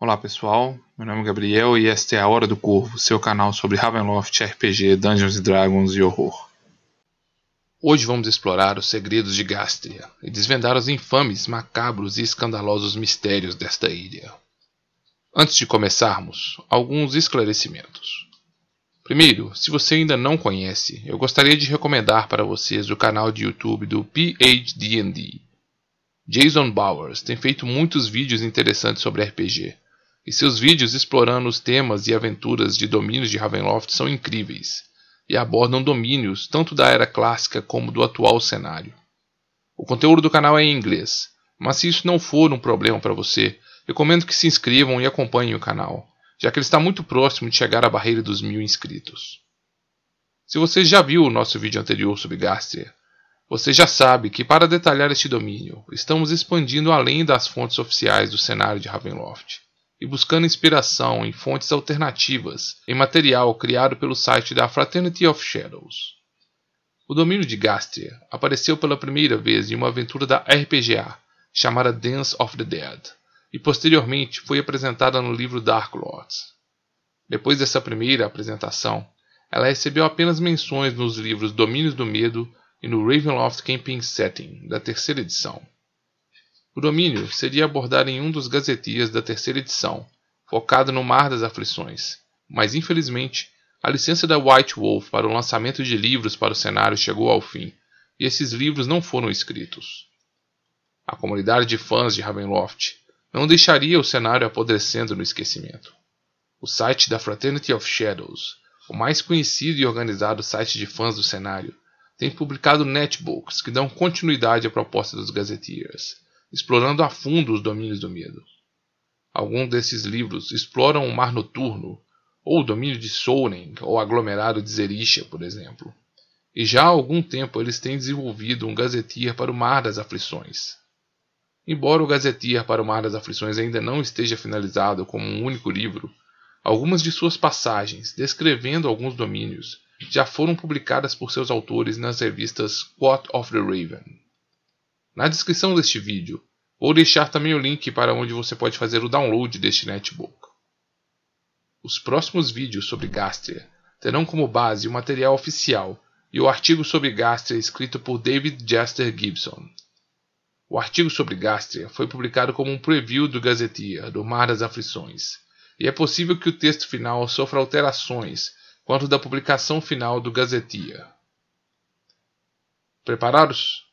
Olá pessoal, meu nome é Gabriel e esta é a Hora do Corvo, seu canal sobre Ravenloft, RPG, Dungeons Dragons e horror. Hoje vamos explorar os segredos de Gastria e desvendar os infames, macabros e escandalosos mistérios desta ilha. Antes de começarmos, alguns esclarecimentos. Primeiro, se você ainda não conhece, eu gostaria de recomendar para vocês o canal de YouTube do PHD&D. Jason Bowers tem feito muitos vídeos interessantes sobre RPG e seus vídeos explorando os temas e aventuras de domínios de Ravenloft são incríveis, e abordam domínios tanto da era clássica como do atual cenário. O conteúdo do canal é em inglês, mas se isso não for um problema para você, recomendo que se inscrevam e acompanhem o canal, já que ele está muito próximo de chegar à barreira dos mil inscritos. Se você já viu o nosso vídeo anterior sobre Gastria, você já sabe que para detalhar este domínio, estamos expandindo além das fontes oficiais do cenário de Ravenloft e buscando inspiração em fontes alternativas em material criado pelo site da Fraternity of Shadows. O domínio de Gastria apareceu pela primeira vez em uma aventura da RPGA chamada Dance of the Dead e posteriormente foi apresentada no livro Dark Lords. Depois dessa primeira apresentação, ela recebeu apenas menções nos livros Domínios do Medo e no Ravenloft Campaign Setting da terceira edição. O domínio seria abordado em um dos gazetias da terceira edição, focado no Mar das Aflições, mas infelizmente a licença da White Wolf para o lançamento de livros para o cenário chegou ao fim, e esses livros não foram escritos. A comunidade de fãs de Ravenloft não deixaria o cenário apodrecendo no esquecimento. O site da Fraternity of Shadows, o mais conhecido e organizado site de fãs do cenário, tem publicado netbooks que dão continuidade à proposta dos Gazetteers explorando a fundo os domínios do medo. Alguns desses livros exploram o mar noturno, ou o domínio de Soren, ou aglomerado de Zerisha, por exemplo. E já há algum tempo eles têm desenvolvido um Gazetteer para o Mar das Aflições. Embora o Gazetteer para o Mar das Aflições ainda não esteja finalizado como um único livro, algumas de suas passagens, descrevendo alguns domínios, já foram publicadas por seus autores nas revistas Quote of the Raven. Na descrição deste vídeo, vou deixar também o link para onde você pode fazer o download deste netbook. Os próximos vídeos sobre Gastria terão como base o material oficial e o artigo sobre Gastria escrito por David Jester Gibson. O artigo sobre Gastria foi publicado como um preview do Gazetia do Mar das Aflições, e é possível que o texto final sofra alterações quanto da publicação final do Gazetia. Preparados?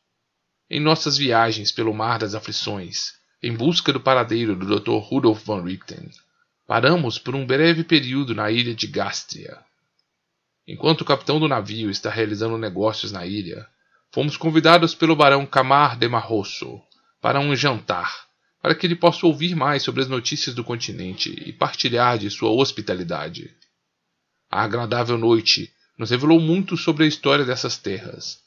Em nossas viagens pelo Mar das Aflições, em busca do paradeiro do Dr. Rudolf von Richten, paramos por um breve período na ilha de Gastria. Enquanto o capitão do navio está realizando negócios na ilha, fomos convidados pelo barão Camar de Marrosso para um jantar, para que ele possa ouvir mais sobre as notícias do continente e partilhar de sua hospitalidade. A agradável noite nos revelou muito sobre a história dessas terras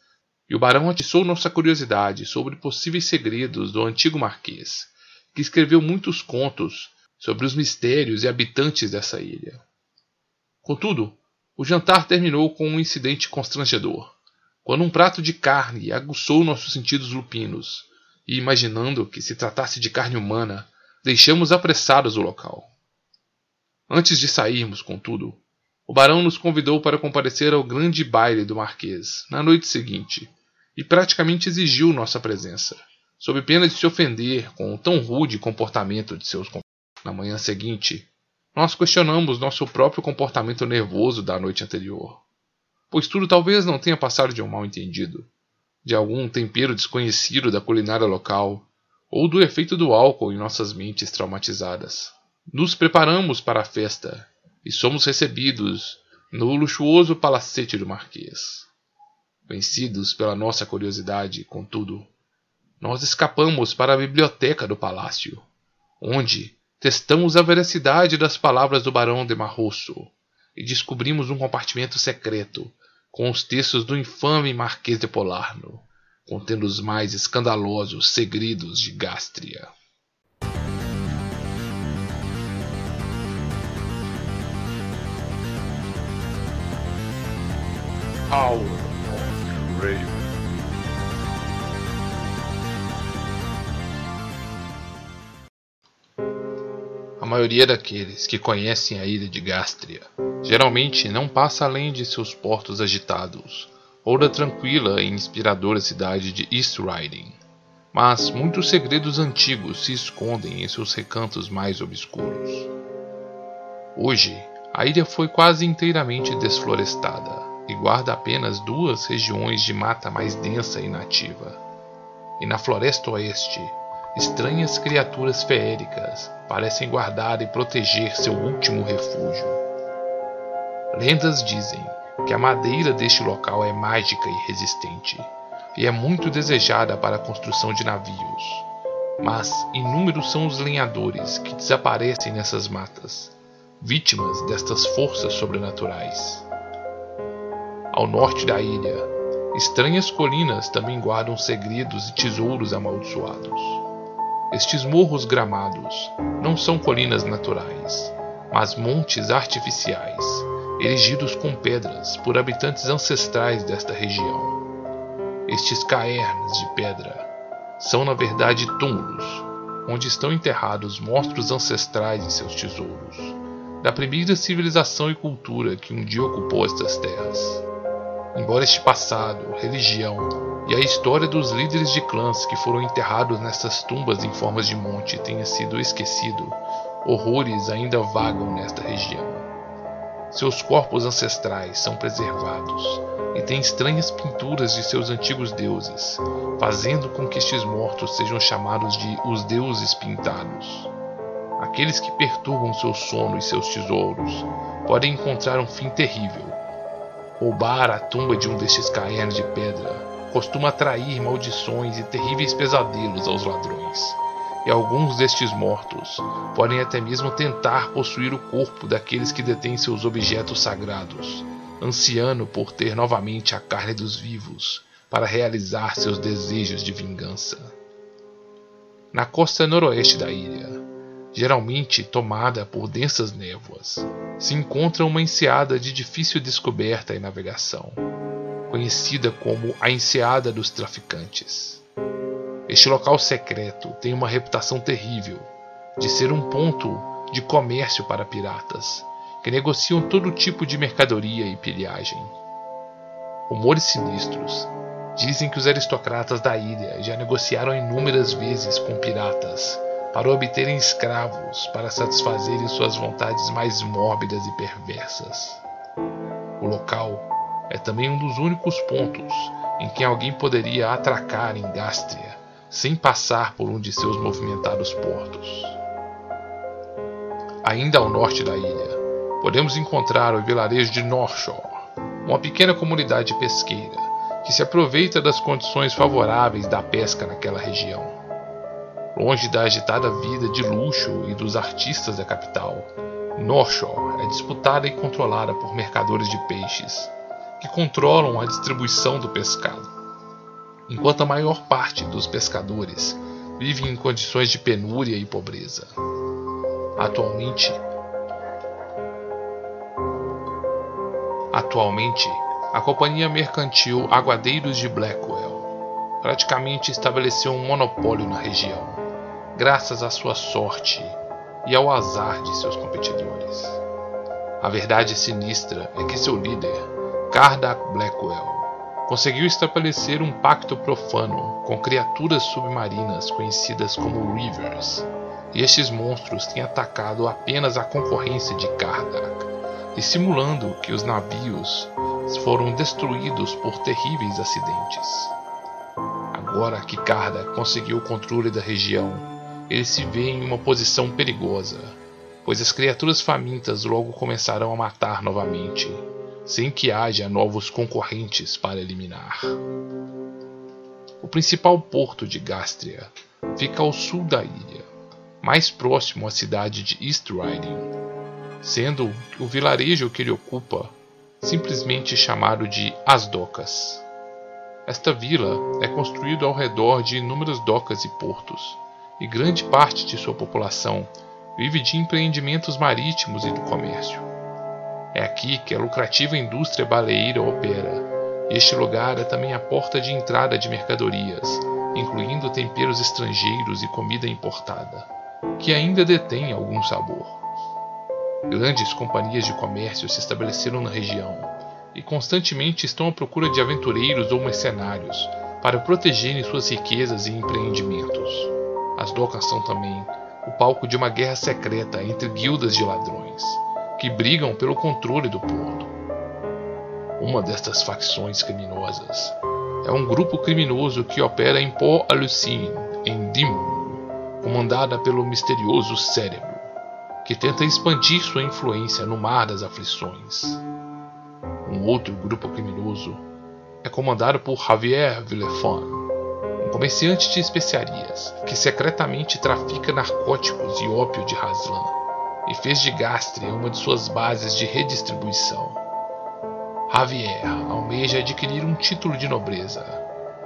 e o barão atiçou nossa curiosidade sobre possíveis segredos do antigo marquês, que escreveu muitos contos sobre os mistérios e habitantes dessa ilha. Contudo, o jantar terminou com um incidente constrangedor, quando um prato de carne aguçou nossos sentidos lupinos, e imaginando que se tratasse de carne humana, deixamos apressados o local. Antes de sairmos, contudo, o barão nos convidou para comparecer ao grande baile do marquês na noite seguinte, e praticamente exigiu nossa presença, sob pena de se ofender com o tão rude comportamento de seus companheiros. Na manhã seguinte, nós questionamos nosso próprio comportamento nervoso da noite anterior, pois tudo talvez não tenha passado de um mal-entendido, de algum tempero desconhecido da culinária local ou do efeito do álcool em nossas mentes traumatizadas. Nos preparamos para a festa e somos recebidos no luxuoso palacete do Marquês. Vencidos pela nossa curiosidade, contudo, nós escapamos para a biblioteca do palácio, onde testamos a veracidade das palavras do barão de Marrosso e descobrimos um compartimento secreto com os textos do infame Marquês de Polarno, contendo os mais escandalosos segredos de Gástria. Power maioria daqueles que conhecem a ilha de Gastria geralmente não passa além de seus portos agitados ou da tranquila e inspiradora cidade de East Riding. Mas muitos segredos antigos se escondem em seus recantos mais obscuros. Hoje, a ilha foi quase inteiramente desflorestada e guarda apenas duas regiões de mata mais densa e nativa. E na floresta oeste, estranhas criaturas feéricas parecem guardar e proteger seu último refúgio. Lendas dizem que a madeira deste local é mágica e resistente, e é muito desejada para a construção de navios. Mas inúmeros são os lenhadores que desaparecem nessas matas, vítimas destas forças sobrenaturais. Ao norte da ilha, estranhas colinas também guardam segredos e tesouros amaldiçoados. Estes morros gramados não são colinas naturais, mas montes artificiais, erigidos com pedras por habitantes ancestrais desta região. Estes caerns de pedra são, na verdade, túmulos, onde estão enterrados monstros ancestrais e seus tesouros, da primeira civilização e cultura que um dia ocupou estas terras. Embora este passado, religião e a história dos líderes de clãs que foram enterrados nessas tumbas em formas de monte tenha sido esquecido, horrores ainda vagam nesta região. Seus corpos ancestrais são preservados e têm estranhas pinturas de seus antigos deuses, fazendo com que estes mortos sejam chamados de os deuses pintados. Aqueles que perturbam seu sono e seus tesouros podem encontrar um fim terrível. Roubar a tumba de um destes caernos de pedra costuma atrair maldições e terríveis pesadelos aos ladrões. E alguns destes mortos podem até mesmo tentar possuir o corpo daqueles que detêm seus objetos sagrados, ansiando por ter novamente a carne dos vivos para realizar seus desejos de vingança. Na costa noroeste da ilha, geralmente tomada por densas névoas, se encontra uma enseada de difícil descoberta e navegação, conhecida como a Enseada dos Traficantes. Este local secreto tem uma reputação terrível de ser um ponto de comércio para piratas, que negociam todo tipo de mercadoria e pilhagem. Rumores sinistros dizem que os aristocratas da ilha já negociaram inúmeras vezes com piratas para obterem escravos para satisfazerem suas vontades mais mórbidas e perversas. O local é também um dos únicos pontos em que alguém poderia atracar em Gástria sem passar por um de seus movimentados portos. Ainda ao norte da ilha, podemos encontrar o vilarejo de North Shore, uma pequena comunidade pesqueira que se aproveita das condições favoráveis da pesca naquela região. Longe da agitada vida de luxo e dos artistas da capital, North Shore é disputada e controlada por mercadores de peixes, que controlam a distribuição do pescado, enquanto a maior parte dos pescadores vive em condições de penúria e pobreza. Atualmente, atualmente a companhia mercantil Aguadeiros de Blackwell praticamente estabeleceu um monopólio na região graças à sua sorte e ao azar de seus competidores. A verdade sinistra é que seu líder, Kardak Blackwell, conseguiu estabelecer um pacto profano com criaturas submarinas conhecidas como Reavers, e estes monstros têm atacado apenas a concorrência de Kardak, dissimulando que os navios foram destruídos por terríveis acidentes. Agora que Kardak conseguiu o controle da região, ele se vê em uma posição perigosa, pois as criaturas famintas logo começarão a matar novamente, sem que haja novos concorrentes para eliminar. O principal porto de Gastria fica ao sul da ilha, mais próximo à cidade de East Riding, sendo o vilarejo que ele ocupa simplesmente chamado de As Docas. Esta vila é construída ao redor de inúmeras docas e portos, e grande parte de sua população vive de empreendimentos marítimos e do comércio. É aqui que a lucrativa indústria baleeira opera, este lugar é também a porta de entrada de mercadorias, incluindo temperos estrangeiros e comida importada, que ainda detém algum sabor. Grandes companhias de comércio se estabeleceram na região e constantemente estão à procura de aventureiros ou mercenários para protegerem suas riquezas e empreendimentos. As docas são também o palco de uma guerra secreta entre guildas de ladrões, que brigam pelo controle do porto. Uma destas facções criminosas é um grupo criminoso que opera em Port-Alucine, em Dimon, comandada pelo misterioso Cérebro, que tenta expandir sua influência no Mar das Aflições. Um outro grupo criminoso é comandado por Javier Villefort, um comerciante de especiarias que secretamente trafica narcóticos e ópio de Haslan e fez de Gastria uma de suas bases de redistribuição. Javier almeja adquirir um título de nobreza,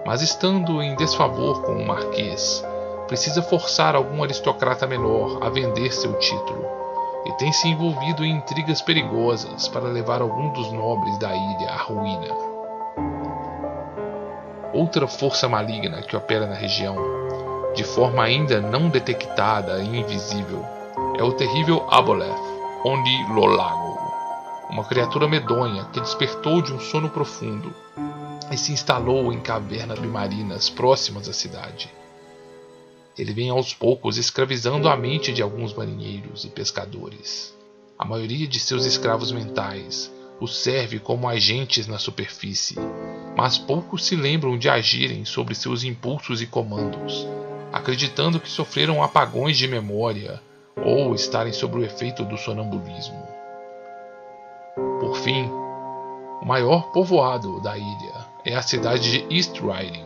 mas estando em desfavor com o marquês, precisa forçar algum aristocrata menor a vender seu título e tem se envolvido em intrigas perigosas para levar algum dos nobres da ilha à ruína. Outra força maligna que opera na região, de forma ainda não detectada e invisível, é o terrível Aboleth, Oni Lolago, uma criatura medonha que despertou de um sono profundo e se instalou em cavernas submarinas próximas à cidade. Ele vem aos poucos escravizando a mente de alguns marinheiros e pescadores. A maioria de seus escravos mentais os serve como agentes na superfície, mas poucos se lembram de agirem sobre seus impulsos e comandos, acreditando que sofreram apagões de memória ou estarem sob o efeito do sonambulismo. Por fim, o maior povoado da ilha é a cidade de East Riding,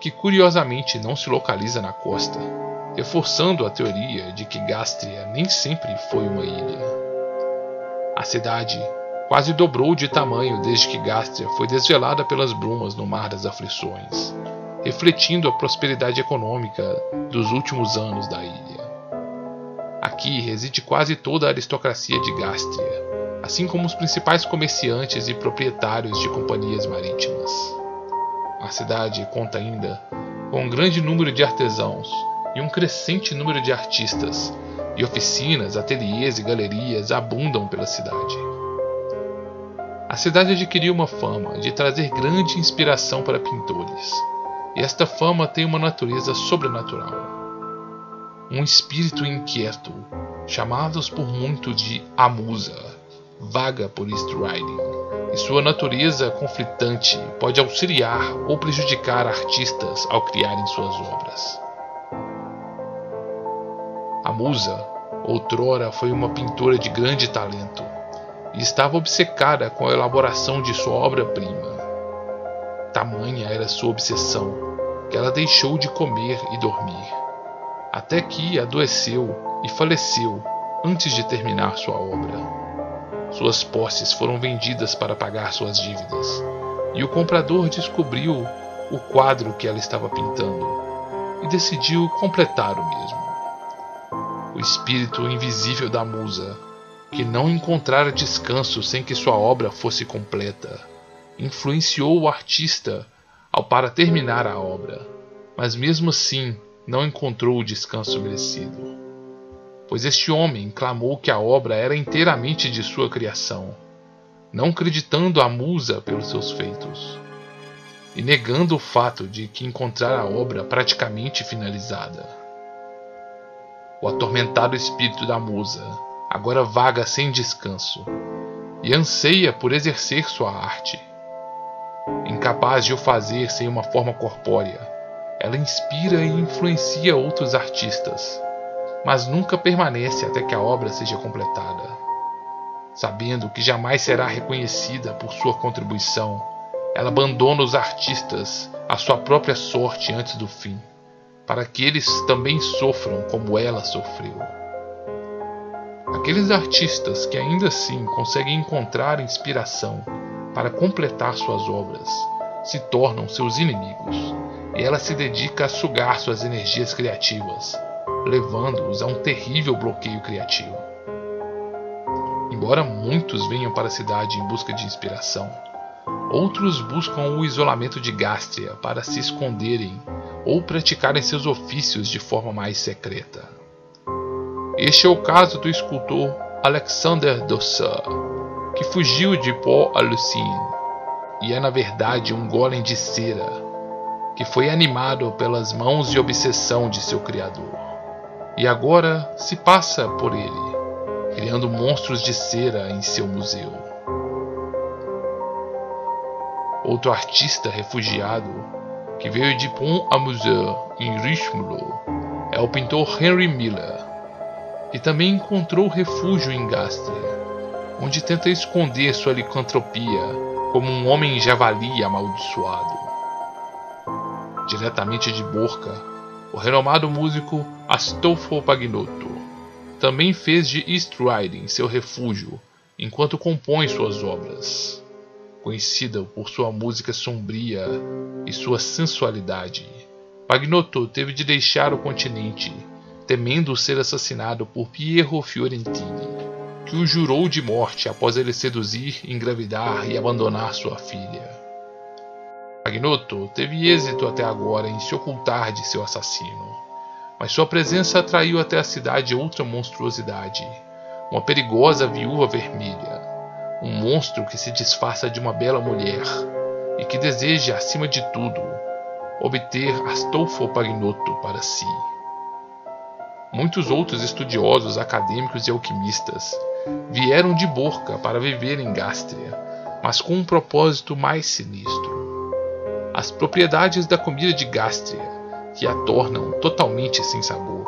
que curiosamente não se localiza na costa, reforçando a teoria de que Gastria nem sempre foi uma ilha. A cidade quase dobrou de tamanho desde que Gastria foi desvelada pelas brumas no Mar das Aflições, refletindo a prosperidade econômica dos últimos anos da ilha. Aqui reside quase toda a aristocracia de Gastria, assim como os principais comerciantes e proprietários de companhias marítimas. A cidade conta ainda com um grande número de artesãos e um crescente número de artistas, e oficinas, ateliês e galerias abundam pela cidade. Cidade adquiriu uma fama de trazer grande inspiração para pintores, e esta fama tem uma natureza sobrenatural. Um espírito inquieto, chamados por muito de a Musa, vaga por East Riding, e sua natureza conflitante pode auxiliar ou prejudicar artistas ao criarem suas obras. A musa, outrora, foi uma pintora de grande talento e estava obcecada com a elaboração de sua obra-prima. Tamanha era sua obsessão que ela deixou de comer e dormir, até que adoeceu e faleceu antes de terminar sua obra. Suas posses foram vendidas para pagar suas dívidas, e o comprador descobriu o quadro que ela estava pintando e decidiu completar o mesmo. O espírito invisível da musa, que não encontrara descanso sem que sua obra fosse completa, influenciou o artista ao para terminar a obra, mas mesmo assim não encontrou o descanso merecido pois este homem clamou que a obra era inteiramente de sua criação, não acreditando a musa pelos seus feitos, e negando o fato de que encontrara a obra praticamente finalizada. O atormentado espírito da musa agora vaga sem descanso e anseia por exercer sua arte. Incapaz de o fazer sem uma forma corpórea, ela inspira e influencia outros artistas mas nunca permanece até que a obra seja completada. Sabendo que jamais será reconhecida por sua contribuição, ela abandona os artistas à sua própria sorte antes do fim, para que eles também sofram como ela sofreu. Aqueles artistas que ainda assim conseguem encontrar inspiração para completar suas obras se tornam seus inimigos, e ela se dedica a sugar suas energias criativas levando-os a um terrível bloqueio criativo. Embora muitos venham para a cidade em busca de inspiração, outros buscam o isolamento de Gástria para se esconderem ou praticarem seus ofícios de forma mais secreta. Este é o caso do escultor Alexander Dossat, que fugiu de Paul Alucine e é na verdade um golem de cera que foi animado pelas mãos de obsessão de seu criador. E agora se passa por ele, criando monstros de cera em seu museu. Outro artista refugiado que veio de Pont-à-Mouseux, em Richelieu, é o pintor Henry Miller, que também encontrou refúgio em Gastria, onde tenta esconder sua licantropia como um homem javali amaldiçoado. Diretamente de Borca, o renomado músico Astolfo Pagnotto também fez de East Riding seu refúgio enquanto compõe suas obras. Conhecida por sua música sombria e sua sensualidade, Pagnotto teve de deixar o continente, temendo ser assassinado por Piero Fiorentini, que o jurou de morte após ele seduzir, engravidar e abandonar sua filha. Pagnotto teve êxito até agora em se ocultar de seu assassino, mas sua presença atraiu até a cidade outra monstruosidade, uma perigosa viúva vermelha, um monstro que se disfarça de uma bela mulher e que deseja, acima de tudo, obter Astolfo Pagnotto para si. Muitos outros estudiosos, acadêmicos e alquimistas vieram de Borca para viver em Gástria, mas com um propósito mais sinistro. As propriedades da comida de Gástria, que a tornam totalmente sem sabor,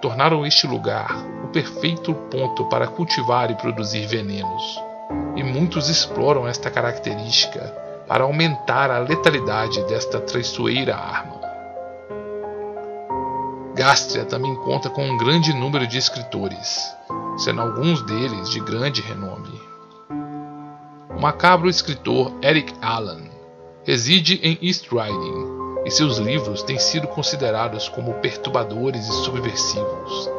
tornaram este lugar o perfeito ponto para cultivar e produzir venenos e muitos exploram esta característica para aumentar a letalidade desta traiçoeira arma. Gastria também conta com um grande número de escritores, sendo alguns deles de grande renome. O macabro escritor Eric Allan reside em East Riding e seus livros têm sido considerados como perturbadores e subversivos.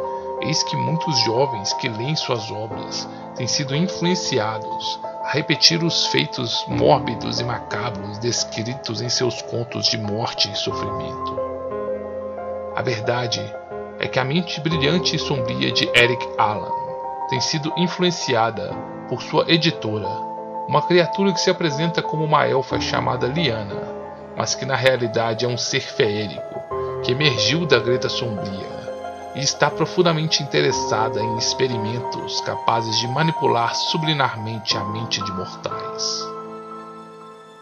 Eis que muitos jovens que leem suas obras têm sido influenciados a repetir os feitos mórbidos e macabros descritos em seus contos de morte e sofrimento. A verdade é que a mente brilhante e sombria de Eric Allan tem sido influenciada por sua editora, uma criatura que se apresenta como uma elfa chamada Liana, mas que na realidade é um ser feérico que emergiu da Greta Sombria e está profundamente interessada em experimentos capazes de manipular subliminarmente a mente de mortais.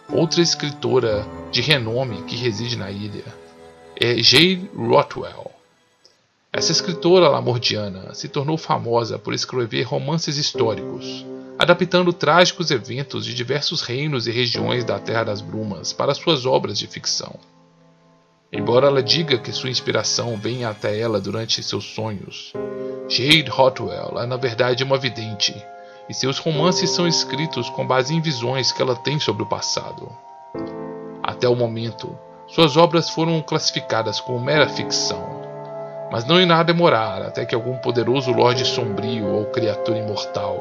Outra escritora de renome que reside na ilha é Jane Rothwell. Essa escritora lamordiana se tornou famosa por escrever romances históricos, adaptando trágicos eventos de diversos reinos e regiões da Terra das Brumas para suas obras de ficção. Embora ela diga que sua inspiração vem até ela durante seus sonhos, Jade Hotwell é na verdade uma vidente, e seus romances são escritos com base em visões que ela tem sobre o passado. Até o momento, suas obras foram classificadas como mera ficção, mas não irá demorar até que algum poderoso Lorde Sombrio ou criatura imortal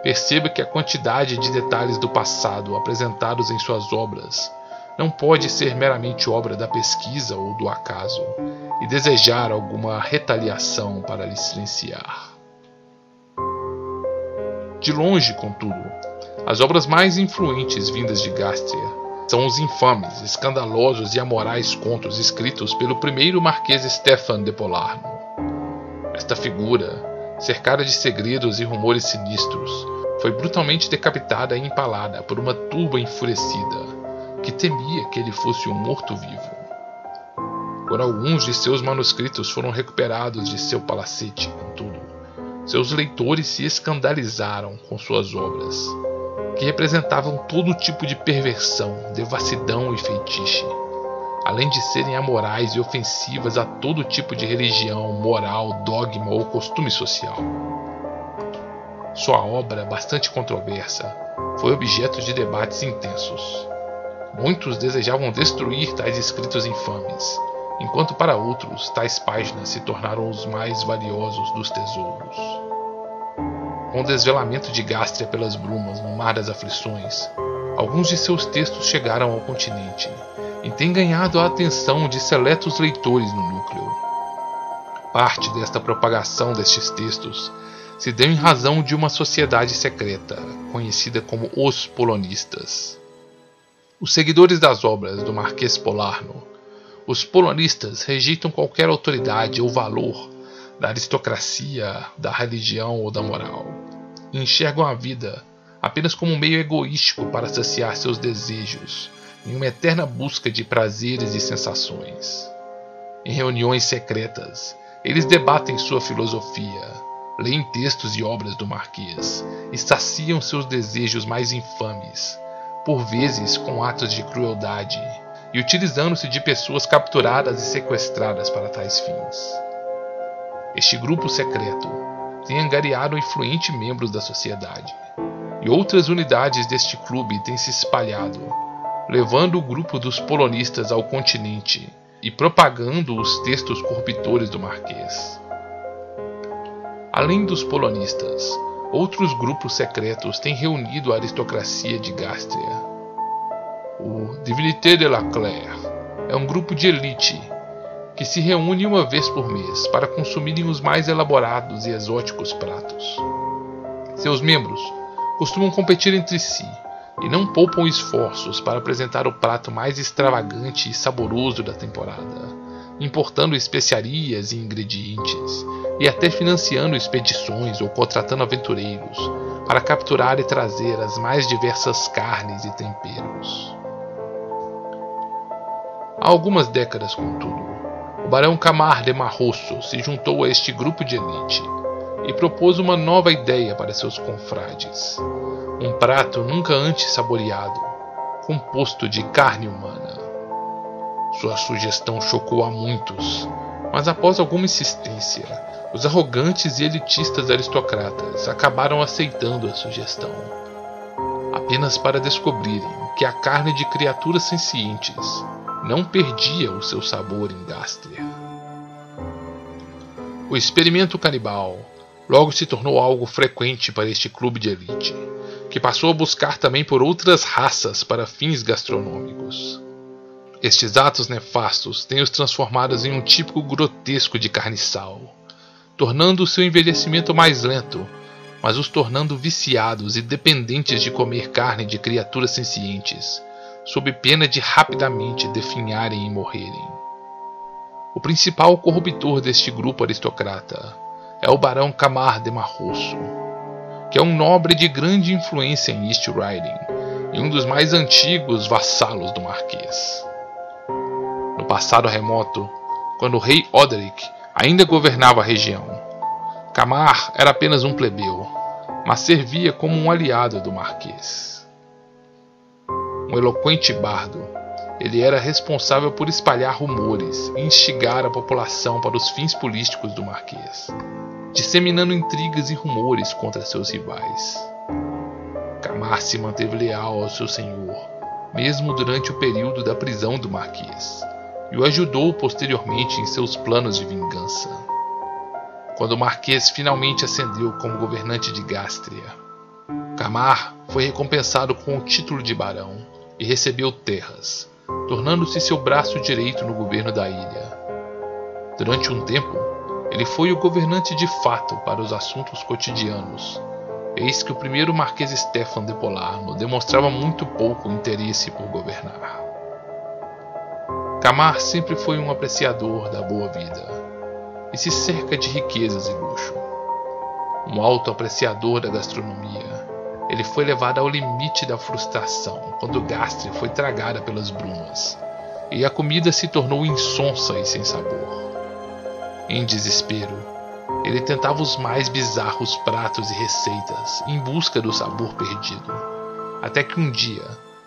perceba que a quantidade de detalhes do passado apresentados em suas obras não pode ser meramente obra da pesquisa ou do acaso e desejar alguma retaliação para lhe silenciar. De longe, contudo, as obras mais influentes vindas de Gastria são os infames, escandalosos e amorais contos escritos pelo primeiro Marquês Stefan de Polarno. Esta figura, cercada de segredos e rumores sinistros, foi brutalmente decapitada e empalada por uma turba enfurecida que temia que ele fosse um morto-vivo. Quando alguns de seus manuscritos foram recuperados de seu palacete, contudo, seus leitores se escandalizaram com suas obras, que representavam todo tipo de perversão, devassidão e feitiço, além de serem amorais e ofensivas a todo tipo de religião, moral, dogma ou costume social. Sua obra, bastante controversa, foi objeto de debates intensos. Muitos desejavam destruir tais escritos infames, enquanto para outros tais páginas se tornaram os mais valiosos dos tesouros. Com o desvelamento de Gástria pelas brumas no Mar das Aflições, alguns de seus textos chegaram ao continente e têm ganhado a atenção de seletos leitores no núcleo. parte desta propagação destes textos se deu em razão de uma sociedade secreta, conhecida como os Polonistas. Os seguidores das obras do Marquês Polarno, os polonistas rejeitam qualquer autoridade ou valor da aristocracia, da religião ou da moral, enxergam a vida apenas como um meio egoístico para saciar seus desejos, em uma eterna busca de prazeres e sensações. Em reuniões secretas, eles debatem sua filosofia, leem textos e obras do Marquês e saciam seus desejos mais infames, por vezes com atos de crueldade e utilizando-se de pessoas capturadas e sequestradas para tais fins. Este grupo secreto tem angariado influentes membros da sociedade, e outras unidades deste clube têm se espalhado, levando o grupo dos polonistas ao continente e propagando os textos corruptores do Marquês. Além dos polonistas, outros grupos secretos têm reunido a aristocracia de Gástria. O Divinité de la Claire é um grupo de elite que se reúne uma vez por mês para consumirem os mais elaborados e exóticos pratos. Seus membros costumam competir entre si e não poupam esforços para apresentar o prato mais extravagante e saboroso da temporada, importando especiarias e ingredientes, e até financiando expedições ou contratando aventureiros para capturar e trazer as mais diversas carnes e temperos. Há algumas décadas, contudo, o barão Camar de Marrosso se juntou a este grupo de elite e propôs uma nova ideia para seus confrades. Um prato nunca antes saboreado, composto de carne humana. Sua sugestão chocou a muitos, mas após alguma insistência, os arrogantes e elitistas aristocratas acabaram aceitando a sugestão, apenas para descobrirem que a carne de criaturas sencientes não perdia o seu sabor em Gastria. O experimento canibal logo se tornou algo frequente para este clube de elite, que passou a buscar também por outras raças para fins gastronômicos. Estes atos nefastos têm os transformados em um típico grotesco de carniçal, tornando o seu envelhecimento mais lento, mas os tornando viciados e dependentes de comer carne de criaturas sencientes, sob pena de rapidamente definharem e morrerem. O principal corruptor deste grupo aristocrata é o barão Camar de Marrosso, que é um nobre de grande influência em East Riding e um dos mais antigos vassalos do Marquês. No passado remoto, quando o rei Oderic ainda governava a região, Camar era apenas um plebeu, mas servia como um aliado do Marquês. Um eloquente bardo, ele era responsável por espalhar rumores e instigar a população para os fins políticos do Marquês disseminando intrigas e rumores contra seus rivais. Camar se manteve leal ao seu senhor, mesmo durante o período da prisão do Marquês, e o ajudou posteriormente em seus planos de vingança. Quando o Marquês finalmente ascendeu como governante de Gástria, Camar foi recompensado com o título de barão e recebeu terras, tornando-se seu braço direito no governo da ilha. Durante um tempo, ele foi o governante de fato para os assuntos cotidianos. Eis que o primeiro Marquês Stefan de Polarno demonstrava muito pouco interesse por governar. Camar sempre foi um apreciador da boa vida e se cerca de riquezas e luxo. Um alto apreciador da gastronomia, ele foi levado ao limite da frustração quando Gastria foi tragada pelas brumas e a comida se tornou insonsa e sem sabor. Em desespero, ele tentava os mais bizarros pratos e receitas em busca do sabor perdido, até que um dia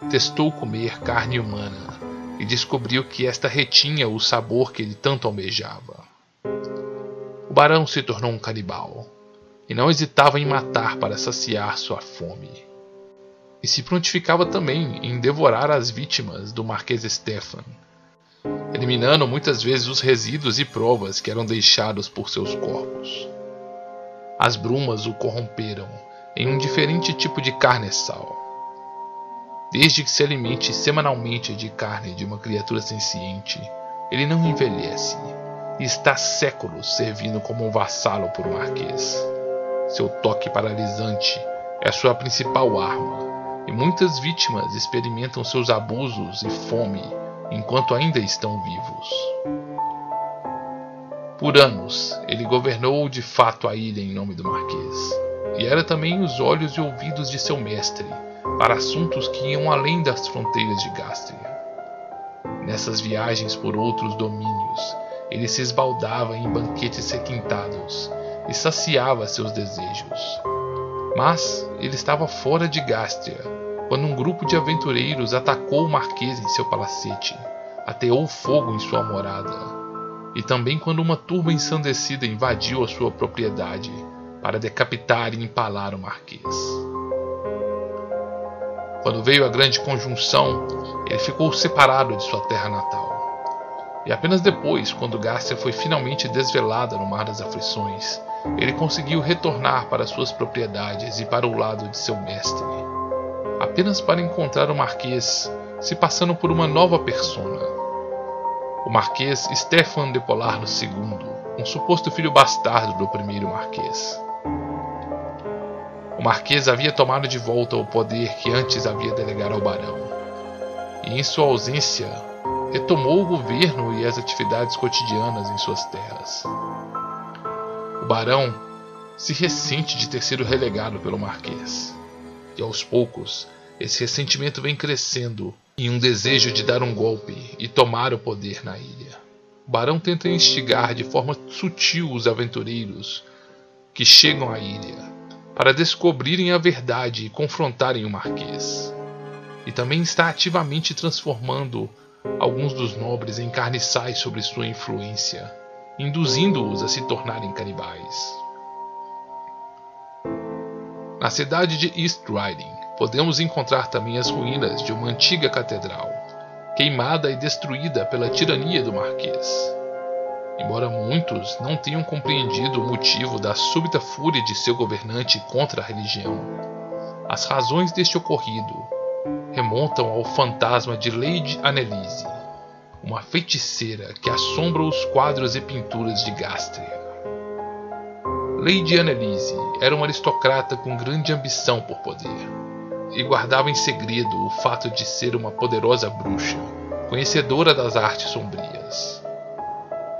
testou comer carne humana e descobriu que esta retinha o sabor que ele tanto almejava. O barão se tornou um canibal e não hesitava em matar para saciar sua fome. E se prontificava também em devorar as vítimas do Marquês Stefan, eliminando muitas vezes os resíduos e provas que eram deixados por seus corpos. As brumas o corromperam em um diferente tipo de carne-sal. Desde que se alimente semanalmente de carne de uma criatura senciente, ele não envelhece e está séculos servindo como um vassalo por um marquês. Seu toque paralisante é sua principal arma, e muitas vítimas experimentam seus abusos e fome enquanto ainda estão vivos. Por anos, ele governou de fato a ilha em nome do Marquês, e era também os olhos e ouvidos de seu mestre para assuntos que iam além das fronteiras de Gastria. Nessas viagens por outros domínios, ele se esbaldava em banquetes requintados e saciava seus desejos. Mas ele estava fora de Gastria quando um grupo de aventureiros atacou o marquês em seu palacete, ateou fogo em sua morada, e também quando uma turba ensandecida invadiu a sua propriedade para decapitar e empalar o marquês. Quando veio a grande conjunção, ele ficou separado de sua terra natal. E apenas depois, quando Gárcia foi finalmente desvelada no Mar das Aflições, ele conseguiu retornar para suas propriedades e para o lado de seu mestre, apenas para encontrar o Marquês se passando por uma nova persona. O Marquês Stefan de Polarno II, um suposto filho bastardo do primeiro Marquês. O Marquês havia tomado de volta o poder que antes havia delegado ao Barão, e em sua ausência retomou o governo e as atividades cotidianas em suas terras. Barão se ressente de ter sido relegado pelo Marquês, e aos poucos esse ressentimento vem crescendo em um desejo de dar um golpe e tomar o poder na ilha. O Barão tenta instigar de forma sutil os aventureiros que chegam à ilha para descobrirem a verdade e confrontarem o Marquês. E também está ativamente transformando alguns dos nobres em carniçais sobre sua influência, induzindo-os a se tornarem canibais. Na cidade de East Riding, podemos encontrar também as ruínas de uma antiga catedral, queimada e destruída pela tirania do Marquês. Embora muitos não tenham compreendido o motivo da súbita fúria de seu governante contra a religião, as razões deste ocorrido remontam ao fantasma de Lady Annelise, uma feiticeira que assombra os quadros e pinturas de Gastria. Lady Annelise era uma aristocrata com grande ambição por poder e guardava em segredo o fato de ser uma poderosa bruxa, conhecedora das artes sombrias.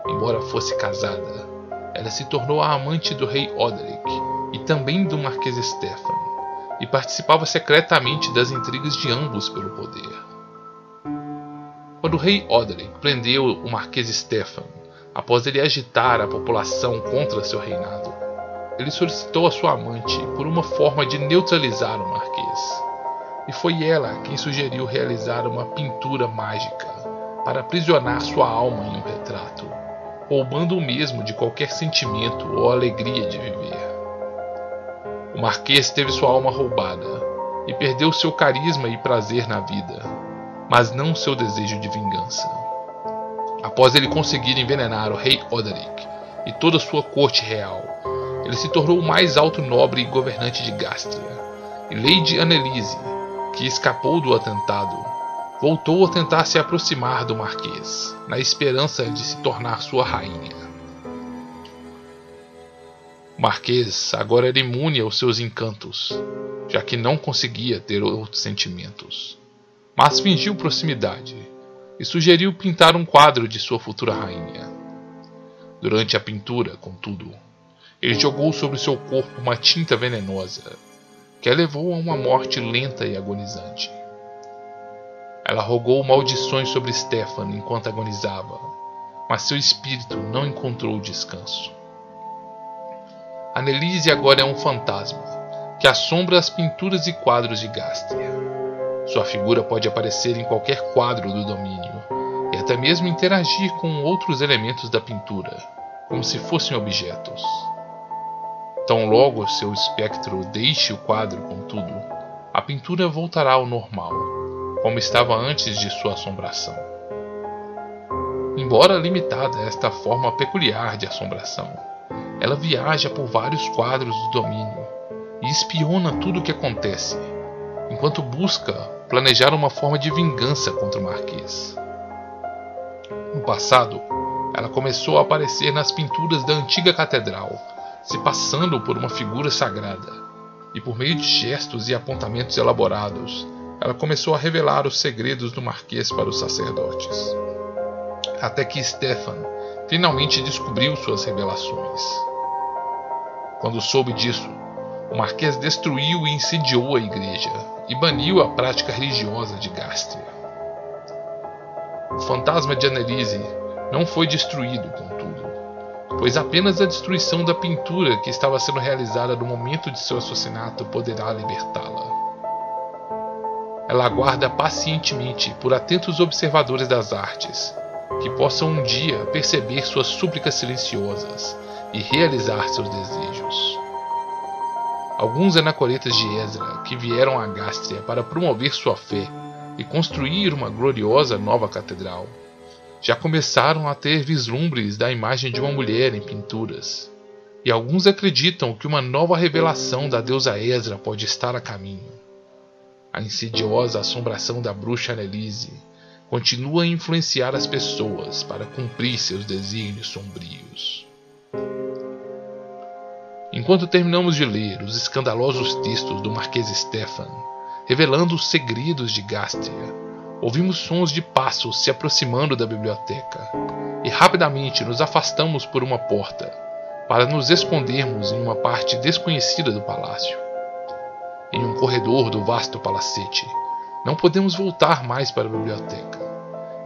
Embora fosse casada, ela se tornou a amante do rei Oderic e também do marquês Stefan, e participava secretamente das intrigas de ambos pelo poder. Quando o rei Oderic prendeu o marquês Stefan, após ele agitar a população contra seu reinado, ele solicitou a sua amante por uma forma de neutralizar o marquês. E foi ela quem sugeriu realizar uma pintura mágica para aprisionar sua alma em um retrato roubando o mesmo de qualquer sentimento ou alegria de viver. O Marquês teve sua alma roubada e perdeu seu carisma e prazer na vida, mas não seu desejo de vingança. Após ele conseguir envenenar o rei Oderic e toda sua corte real, ele se tornou o mais alto nobre e governante de Gastria. E Lady Annelise, que escapou do atentado, voltou a tentar se aproximar do Marquês, na esperança de se tornar sua rainha. O Marquês agora era imune aos seus encantos, já que não conseguia ter outros sentimentos. Mas fingiu proximidade e sugeriu pintar um quadro de sua futura rainha. Durante a pintura, contudo, ele jogou sobre seu corpo uma tinta venenosa que a levou a uma morte lenta e agonizante. Ela rogou maldições sobre Stefan enquanto agonizava, mas seu espírito não encontrou descanso. Annelise agora é um fantasma que assombra as pinturas e quadros de Gastria. Sua figura pode aparecer em qualquer quadro do domínio e até mesmo interagir com outros elementos da pintura, como se fossem objetos. Tão logo seu espectro deixe o quadro, contudo, a pintura voltará ao normal como estava antes de sua assombração. Embora limitada a esta forma peculiar de assombração, ela viaja por vários quadros do domínio e espiona tudo o que acontece, enquanto busca planejar uma forma de vingança contra o Marquês. No passado, ela começou a aparecer nas pinturas da antiga catedral, se passando por uma figura sagrada. E por meio de gestos e apontamentos elaborados, ela começou a revelar os segredos do Marquês para os sacerdotes. Até que Stefan finalmente descobriu suas revelações. Quando soube disso, o Marquês destruiu e incendiou a igreja e baniu a prática religiosa de Gastria. O fantasma de Annelise não foi destruído, contudo, pois apenas a destruição da pintura que estava sendo realizada no momento de seu assassinato poderá libertá-la. Ela aguarda pacientemente por atentos observadores das artes, que possam um dia perceber suas súplicas silenciosas e realizar seus desejos. Alguns anacoretas de Ezra que vieram a Gástria para promover sua fé e construir uma gloriosa nova catedral já começaram a ter vislumbres da imagem de uma mulher em pinturas. E alguns acreditam que uma nova revelação da deusa Ezra pode estar a caminho. A insidiosa assombração da bruxa Annelise continua a influenciar as pessoas para cumprir seus desígnios sombrios. Enquanto terminamos de ler os escandalosos textos do Marquês Stefan, revelando os segredos de Gastria, ouvimos sons de passos se aproximando da biblioteca e rapidamente nos afastamos por uma porta para nos escondermos em uma parte desconhecida do palácio. Em um corredor do vasto palacete, não podemos voltar mais para a biblioteca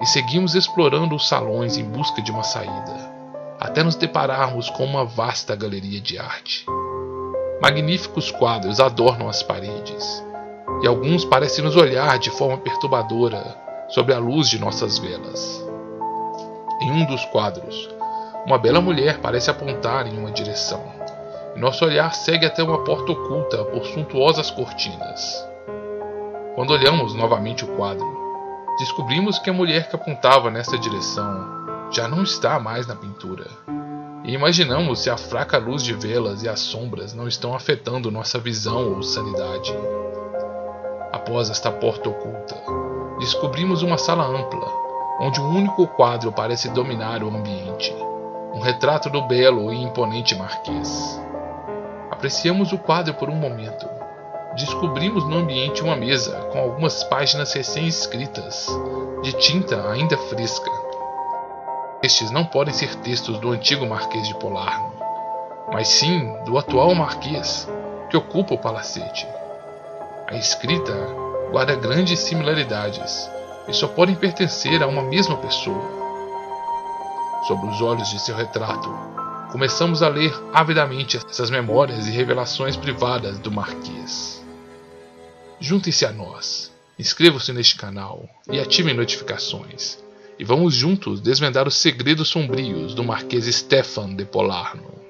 e seguimos explorando os salões em busca de uma saída até nos depararmos com uma vasta galeria de arte. Magníficos quadros adornam as paredes, e alguns parecem nos olhar de forma perturbadora sob a luz de nossas velas. Em um dos quadros, uma bela mulher parece apontar em uma direção, e nosso olhar segue até uma porta oculta por suntuosas cortinas. Quando olhamos novamente o quadro, descobrimos que a mulher que apontava nessa direção já não está mais na pintura. E imaginamos se a fraca luz de velas e as sombras não estão afetando nossa visão ou sanidade. Após esta porta oculta, descobrimos uma sala ampla, onde um único quadro parece dominar o ambiente um retrato do belo e imponente marquês. Apreciamos o quadro por um momento. Descobrimos no ambiente uma mesa com algumas páginas recém-escritas, de tinta ainda fresca. Estes não podem ser textos do antigo Marquês de Polarno, mas sim do atual Marquês, que ocupa o palacete. A escrita guarda grandes similaridades e só podem pertencer a uma mesma pessoa. Sob os olhos de seu retrato, começamos a ler avidamente essas memórias e revelações privadas do Marquês. Juntem-se a nós, inscrevam-se neste canal e ativem notificações e vamos juntos desvendar os segredos sombrios do Marquês Stefan de Polarno.